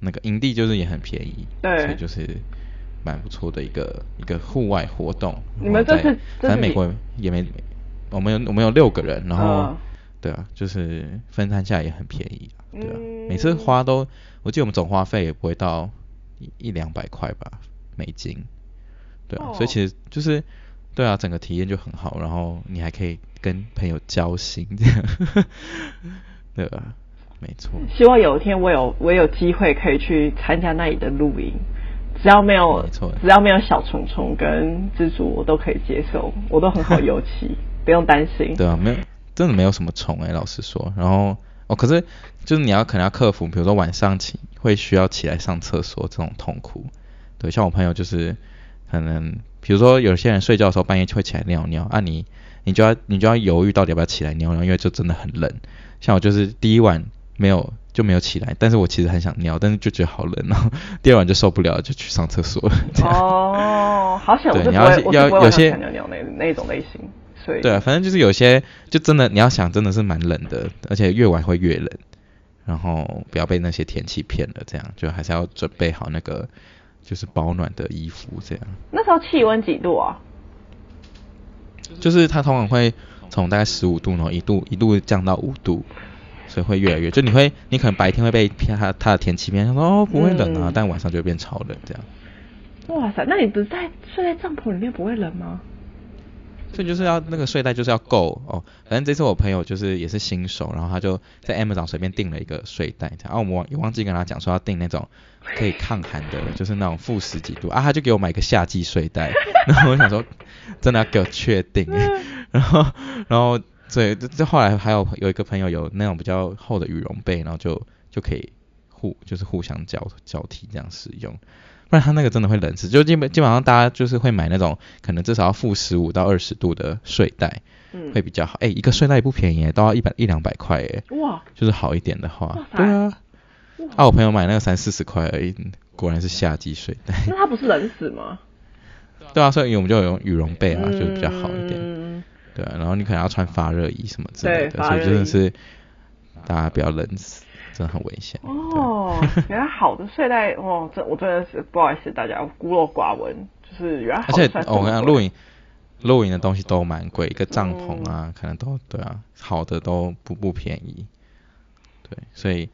那个营地就是也很便宜，对，所以就是蛮不错的一个一个户外活动。你们这是反正美国也没，我们有我们有六个人，然后、哦、对啊，就是分摊下来也很便宜，对啊，嗯、每次花都我记得我们总花费也不会到一一两百块吧美金，对啊，哦、所以其实就是。对啊，整个体验就很好，然后你还可以跟朋友交心，这样，对吧？没错。希望有一天我有我有机会可以去参加那里的露营，只要没有，只要没有小虫虫跟蜘蛛，我都可以接受，我都很好油漆，不用担心。对啊，没有，真的没有什么虫哎、欸，老实说。然后哦，可是就是你要可能要克服，比如说晚上起会需要起来上厕所这种痛苦。对，像我朋友就是可能。比如说，有些人睡觉的时候半夜就会起来尿尿，啊你，你就要你就要犹豫到底要不要起来尿尿，因为就真的很冷。像我就是第一晚没有就没有起来，但是我其实很想尿，但是就觉得好冷，然 后第二晚就受不了，就去上厕所了。哦，好想我就不会要要我有些尿尿那那种类型，所以对啊，反正就是有些就真的你要想真的是蛮冷的，而且越晚会越冷，然后不要被那些天气骗了，这样就还是要准备好那个。就是保暖的衣服这样。那时候气温几度啊？就是它通常会从大概十五度，然后一度一度降到五度，所以会越来越，就你会你可能白天会被骗它它的天气骗，说哦不会冷啊，嗯、但晚上就会变超冷这样。哇塞，那你不是在睡在帐篷里面不会冷吗？所以就是要那个睡袋就是要够哦，反正这次我朋友就是也是新手，然后他就在 M 场随便订了一个睡袋，然后我们忘忘记跟他讲说要订那种可以抗寒的，就是那种负十几度啊，他就给我买个夏季睡袋，然后我想说真的要给我确定，然后然后所以这这后来还有有一个朋友有那种比较厚的羽绒被，然后就就可以互就是互相交交替这样使用。不然它那个真的会冷死，就基本基本上大家就是会买那种可能至少要负十五到二十度的睡袋，嗯，会比较好。哎、欸，一个睡袋也不便宜，都要一百一两百块哎。哇！就是好一点的话，对啊。啊，我朋友买那个三四十块而已，果然是夏季睡袋。那它不是冷死吗？对啊，所以我们就有用羽绒被啊，嗯、就比较好一点。嗯、对啊，然后你可能要穿发热衣什么之类的，所以真的是大家不要冷死。真的很危险哦！原来好的睡袋哦，这我真的是不好意思大家孤陋寡闻，就是原来。而且我跟你讲，露营露营的东西都蛮贵，一个帐篷啊，嗯、可能都对啊，好的都不不便宜。对，所以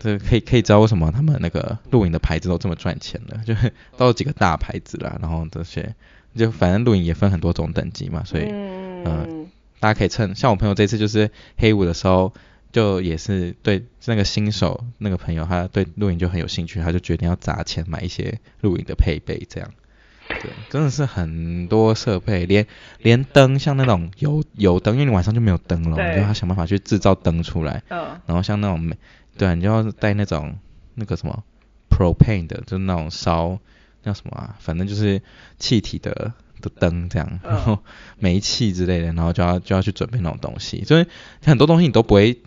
这可以可以知道为什么他们那个露营的牌子都这么赚钱了，就是都有几个大牌子啦，然后这些就反正露营也分很多种等级嘛，所以嗯、呃，大家可以趁像我朋友这次就是黑五的时候。就也是对那个新手那个朋友，他对露营就很有兴趣，他就决定要砸钱买一些露营的配备，这样，对，真的是很多设备，连连灯，像那种油油灯，因为你晚上就没有灯了，对。你就要想办法去制造灯出来，嗯，然后像那种，对，你就要带那种那个什么 propane 的，就是那种烧叫什么啊，反正就是气体的的灯这样，然后煤气之类的，然后就要就要去准备那种东西，所以很多东西你都不会。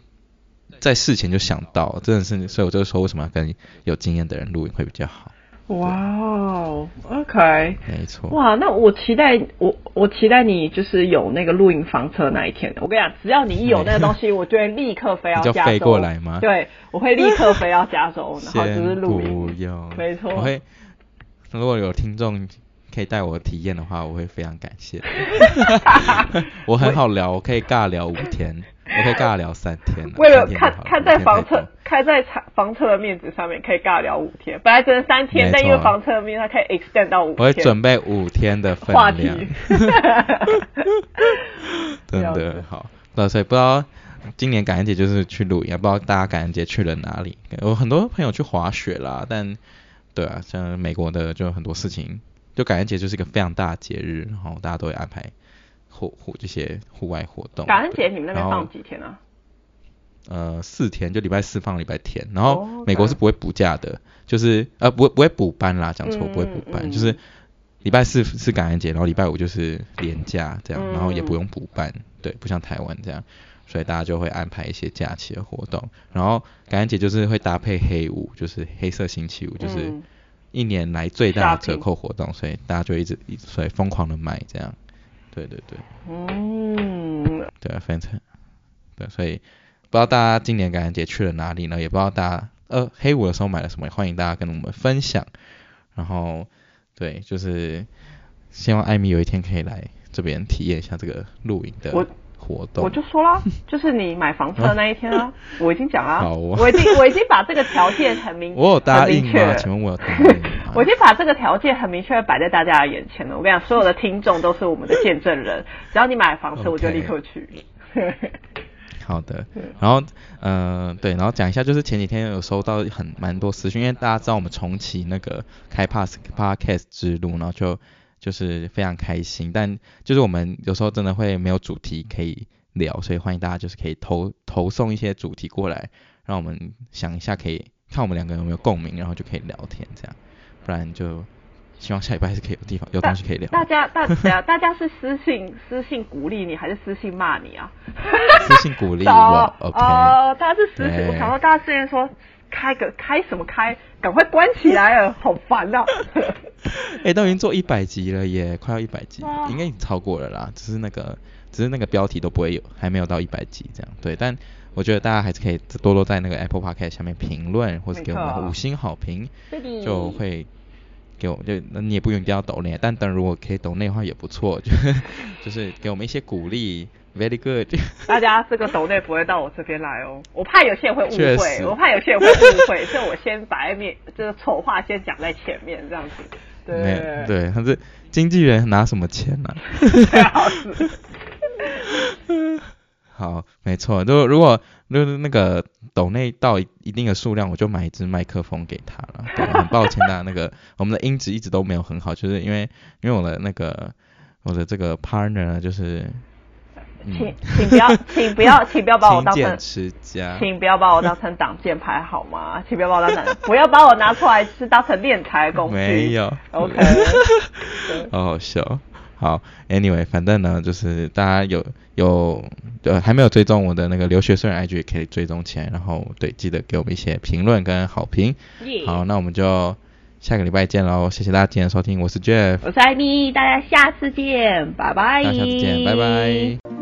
在事前就想到，真的是，所以我就说，为什么要跟有经验的人录影会比较好？哇哦，OK，没错。哇，那我期待我我期待你就是有那个露营房车那一天。我跟你讲，只要你一有那个东西，我就会立刻飞到加州。就飞过来吗？对，我会立刻飞到加州，然后就是露营。不用，没错。我会，如果有听众可以带我体验的话，我会非常感谢。我很好聊，我可以尬聊五天。我可以尬聊三天，为了看看在房车开在房车的面子上面，可以尬聊五天。本来只能三天，但因为房车的面，它可以 extend 到五天。我会准备五天的分量。真的好，那，所以不知道今年感恩节就是去露营，也不知道大家感恩节去了哪里。有很多朋友去滑雪啦，但对啊，像美国的就有很多事情，就感恩节就是一个非常大的节日，然后大家都会安排户户这些户外活动。感恩节你们那边放几天啊？呃，四天，就礼拜四放礼拜天，然后美国是不会补假的，就是呃不会不会补班啦，讲错不会补班，就是礼拜四是感恩节，然后礼拜五就是连假这样，然后也不用补班，对，不像台湾这样，所以大家就会安排一些假期的活动，然后感恩节就是会搭配黑五，就是黑色星期五，就是一年来最大的折扣活动，所以大家就一直一直所以疯狂的买这样，对对对，嗯，对啊，分成，对，所以。不知道大家今年感恩节去了哪里呢？也不知道大家呃黑五的时候买了什么，欢迎大家跟我们分享。然后对，就是希望艾米有一天可以来这边体验一下这个露营的活动。我，我就说啦，就是你买房车的那一天啊，我已经讲了，我已经我已经把这个条件很明 我有答应吗？请问我有答应吗？我已经把这个条件很明确的摆在大家的眼前了。我跟你讲，所有的听众都是我们的见证人，只要你买房车，我就立刻去。好的，然后嗯、呃，对，然后讲一下，就是前几天有收到很蛮多私讯，因为大家知道我们重启那个开 Pass Podcast 之路，然后就就是非常开心，但就是我们有时候真的会没有主题可以聊，所以欢迎大家就是可以投投送一些主题过来，让我们想一下，可以看我们两个有没有共鸣，然后就可以聊天这样，不然就。希望下礼拜还是可以有地方有东西可以聊。大家大家大家是私信 私信鼓励你还是私信骂你啊？私信鼓励我。OK。哦，大家是私信，我想到大家之前说开个开什么开，赶快关起来了，好烦啊！哎、欸，都已经做一百集了耶，快要一百集，啊、应该已经超过了啦。只是那个只是那个标题都不会有，还没有到一百集这样。对，但我觉得大家还是可以多多在那个 Apple Podcast 下面评论，或是给我们五星好评，就会。给我就那你也不用一定要抖内，但等如果可以抖内的话也不错，就就是给我们一些鼓励，very good。大家这个抖内不会到我这边来哦，我怕有些人会误会，我怕有些人会误会，所以我先把一面就是丑话先讲在前面，这样子。对对，他是经纪人拿什么钱呢、啊？好，没错，就如果就是那个抖内到一定的数量，我就买一支麦克风给他了。对，很抱歉大家，那个我们的音质一直都没有很好，就是因为因为我的那个我的这个 partner 呢，就是，嗯、请请不要请不要请不要把我当成吃家，请不要把我当成挡箭牌好吗？请不要把我当成不要把我拿出来是当成练财工具。没有，OK，好好笑。好，Anyway，反正呢，就是大家有有呃还没有追踪我的那个留学生 IG 也可以追踪起来，然后对，记得给我们一些评论跟好评。好，那我们就下个礼拜见喽，谢谢大家今天的收听，我是 Jeff，我是艾米，大家下次见，拜拜。大家下次见，拜拜。